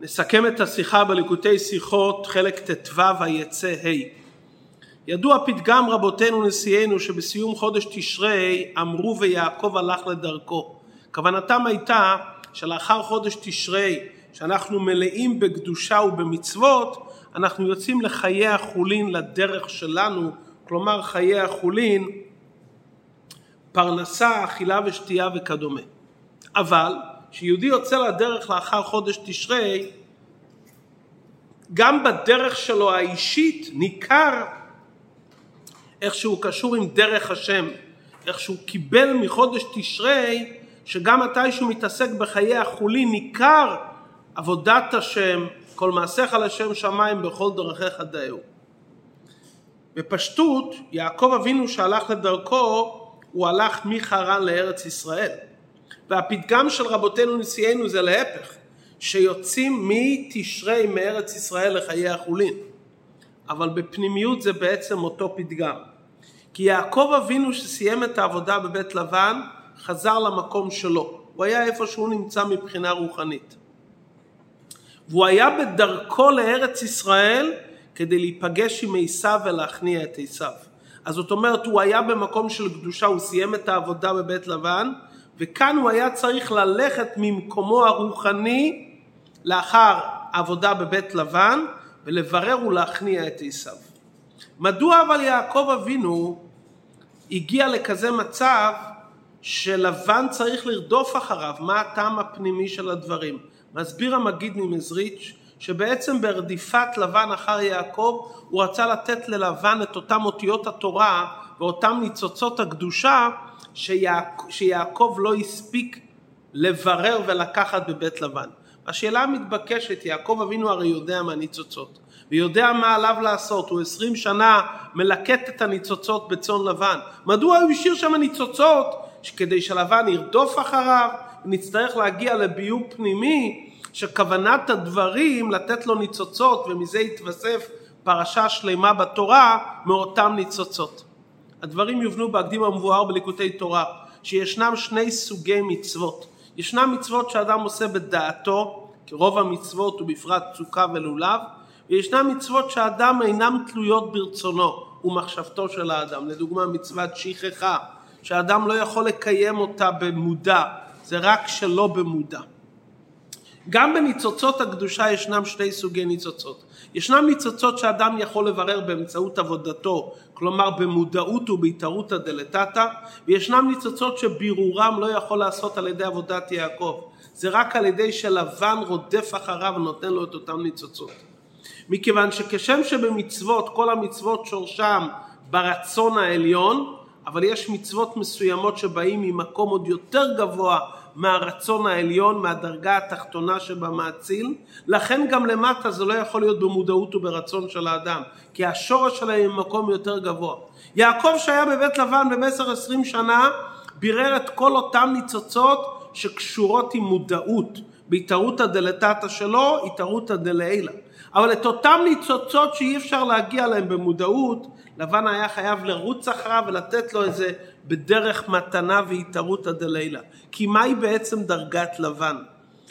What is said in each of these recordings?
נסכם את השיחה בליקוטי שיחות, חלק ט"ו היצא ה'. ידוע פתגם רבותינו נשיאנו שבסיום חודש תשרי אמרו ויעקב הלך לדרכו. כוונתם הייתה שלאחר חודש תשרי שאנחנו מלאים בקדושה ובמצוות אנחנו יוצאים לחיי החולין לדרך שלנו כלומר חיי החולין פרנסה, אכילה ושתייה וכדומה. אבל כשיהודי יוצא לדרך לאחר חודש תשרי, גם בדרך שלו האישית ניכר איך שהוא קשור עם דרך השם, איך שהוא קיבל מחודש תשרי, שגם מתי שהוא מתעסק בחיי החולין ניכר עבודת השם, כל מעשיך לשם שמיים בכל דרכיך דאהו. בפשטות, יעקב אבינו שהלך לדרכו, הוא הלך מחרן לארץ ישראל. והפתגם של רבותינו נשיאנו זה להפך, שיוצאים מתשרי מארץ ישראל לחיי החולין. אבל בפנימיות זה בעצם אותו פתגם. כי יעקב אבינו שסיים את העבודה בבית לבן, חזר למקום שלו. הוא היה איפה שהוא נמצא מבחינה רוחנית. והוא היה בדרכו לארץ ישראל כדי להיפגש עם עשיו ולהכניע את עשיו. אז זאת אומרת, הוא היה במקום של קדושה, הוא סיים את העבודה בבית לבן, וכאן הוא היה צריך ללכת ממקומו הרוחני לאחר עבודה בבית לבן ולברר ולהכניע את עשיו. מדוע אבל יעקב אבינו הגיע לכזה מצב שלבן צריך לרדוף אחריו? מה הטעם הפנימי של הדברים? מסביר המגיד ממזריץ' שבעצם ברדיפת לבן אחר יעקב הוא רצה לתת ללבן את אותם אותיות התורה ואותם ניצוצות הקדושה שיעק... שיעקב לא הספיק לברר ולקחת בבית לבן. השאלה המתבקשת, יעקב אבינו הרי יודע מהניצוצות ויודע מה עליו לעשות, הוא עשרים שנה מלקט את הניצוצות בצאן לבן. מדוע הוא השאיר שם ניצוצות? כדי שלבן ירדוף אחריו, נצטרך להגיע לביוב פנימי שכוונת הדברים לתת לו ניצוצות ומזה יתווסף פרשה שלמה בתורה מאותם ניצוצות. הדברים יובנו בהקדים המבואר בליקוטי תורה, שישנם שני סוגי מצוות. ישנם מצוות שאדם עושה בדעתו, כרוב המצוות ובפרט צוקה ולולב, וישנם מצוות שאדם אינם תלויות ברצונו ומחשבתו של האדם. לדוגמה מצוות שכחה, שאדם לא יכול לקיים אותה במודע, זה רק שלא במודע. גם בניצוצות הקדושה ישנם שני סוגי ניצוצות. ישנם ניצוצות שאדם יכול לברר באמצעות עבודתו, כלומר במודעות ובהתערותא דלתתא, וישנם ניצוצות שבירורם לא יכול לעשות על ידי עבודת יעקב. זה רק על ידי שלבן רודף אחריו ונותן לו את אותם ניצוצות. מכיוון שכשם שבמצוות, כל המצוות שורשם ברצון העליון, אבל יש מצוות מסוימות שבאים ממקום עוד יותר גבוה מהרצון העליון, מהדרגה התחתונה שבמאציל, לכן גם למטה זה לא יכול להיות במודעות וברצון של האדם, כי השורש שלהם ממקום יותר גבוה. יעקב שהיה בבית לבן במשך עשרים שנה, בירר את כל אותם ניצוצות שקשורות עם מודעות, בהתערותא דלתתא שלו, התערותא דלעילא. אבל את אותם ניצוצות שאי אפשר להגיע להם במודעות, לבן היה חייב לרוץ אחריו ולתת לו איזה בדרך מתנה והתערותא דלילה. כי מהי בעצם דרגת לבן?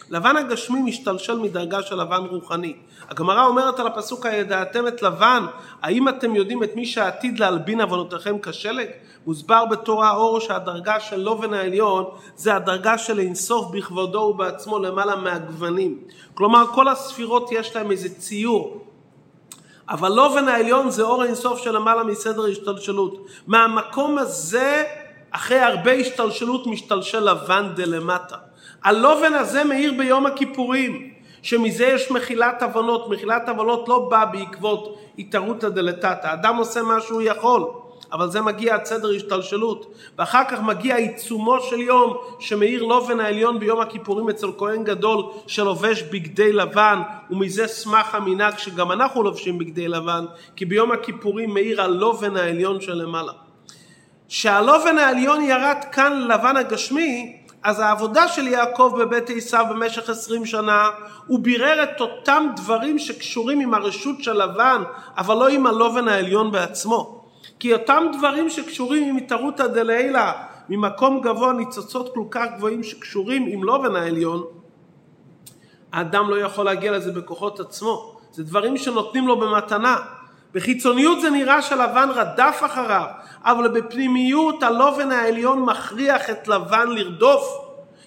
לבן הגשמי משתלשל מדרגה של לבן רוחני. הגמרא אומרת על הפסוק הידעתם את לבן, האם אתם יודעים את מי שעתיד להלבין עוונותיכם כשלג? מוסבר בתורה האור שהדרגה של לובן העליון זה הדרגה של אינסוף בכבודו ובעצמו למעלה מהגוונים. כלומר כל הספירות יש להם איזה ציור, אבל לובן העליון זה אור אינסוף של למעלה מסדר השתלשלות. מהמקום הזה, אחרי הרבה השתלשלות, משתלשל לבן דלמטה. הלובן הזה מאיר ביום הכיפורים, שמזה יש מחילת עוונות. מחילת עוונות לא באה בעקבות התערותא דלתתא. אדם עושה מה שהוא יכול. אבל זה מגיע עד סדר השתלשלות ואחר כך מגיע עיצומו של יום שמאיר לובן העליון ביום הכיפורים אצל כהן גדול שלובש בגדי לבן ומזה סמך המנהג שגם אנחנו לובשים בגדי לבן כי ביום הכיפורים מאיר הלובן העליון שלמעלה. שהלובן העליון ירד כאן ללבן הגשמי אז העבודה של יעקב בבית עשיו במשך עשרים שנה הוא בירר את אותם דברים שקשורים עם הרשות של לבן אבל לא עם הלובן העליון בעצמו כי אותם דברים שקשורים עם התערותא דלעילא ממקום גבוה ניצוצות כל כך גבוהים שקשורים עם לובן העליון האדם לא יכול להגיע לזה בכוחות עצמו. זה דברים שנותנים לו במתנה. בחיצוניות זה נראה שלבן רדף אחריו, אבל בפנימיות הלובן העליון מכריח את לבן לרדוף.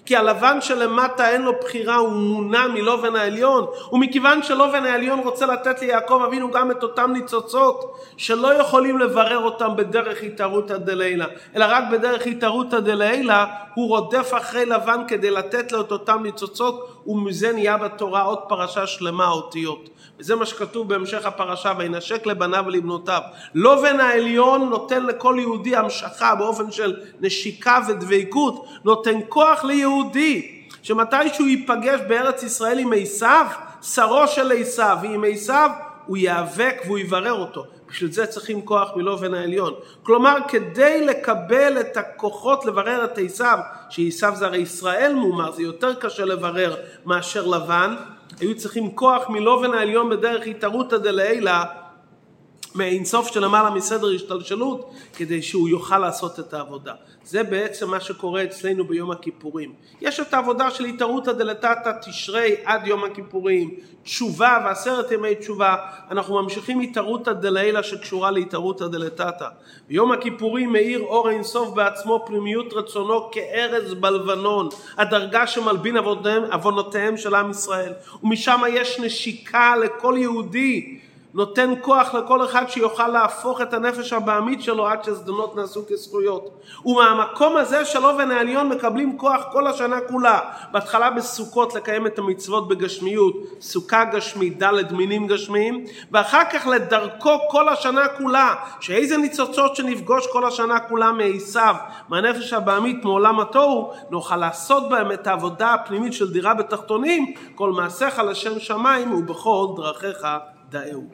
כי הלבן שלמטה אין לו בחירה, הוא מונע מלובן העליון, ומכיוון שלובן העליון רוצה לתת ליעקב אבינו גם את אותם ניצוצות, שלא יכולים לברר אותם בדרך התערותא דלילה, אלא רק בדרך התערותא דלילה, הוא רודף אחרי לבן כדי לתת לו את אותם ניצוצות, ומזה נהיה בתורה עוד פרשה שלמה אותיות. וזה מה שכתוב בהמשך הפרשה, וינשק לבניו ולבנותיו. לובן העליון נותן לכל יהודי המשכה באופן של נשיקה ודבקות, נותן כוח ליהודי, שמתי שהוא ייפגש בארץ ישראל עם עשיו, שרו של עשיו, ועם עשיו הוא ייאבק והוא יברר אותו. בשביל זה צריכים כוח מלובן העליון. כלומר, כדי לקבל את הכוחות לברר את עשיו, שעשיו זה הרי ישראל מומר, זה יותר קשה לברר מאשר לבן, היו צריכים כוח מלובן העליון בדרך התערותא דלעילא מאינסוף של למעלה מסדר השתלשלות כדי שהוא יוכל לעשות את העבודה. זה בעצם מה שקורה אצלנו ביום הכיפורים. יש את העבודה של התערותא דלתתא תשרי עד יום הכיפורים, תשובה ועשרת ימי תשובה, אנחנו ממשיכים התערותא דלעילא שקשורה להתערותא דלתתא. ביום הכיפורים מאיר אור אינסוף בעצמו פנימיות רצונו כארז בלבנון, הדרגה שמלבין עוונותיהם של עם ישראל, ומשם יש נשיקה לכל יהודי נותן כוח לכל אחד שיוכל להפוך את הנפש הבעמית שלו עד שזדונות נעשו כזכויות. ומהמקום הזה של אובן העליון מקבלים כוח כל השנה כולה. בהתחלה בסוכות לקיים את המצוות בגשמיות, סוכה גשמית, ד' מינים גשמיים, ואחר כך לדרכו כל השנה כולה, שאיזה ניצוצות שנפגוש כל השנה כולה מעשיו, מהנפש הבעמית, מעולם התוהו, נוכל לעשות בהם את העבודה הפנימית של דירה בתחתונים, כל מעשיך לשם שמיים ובכל דרכיך da EU.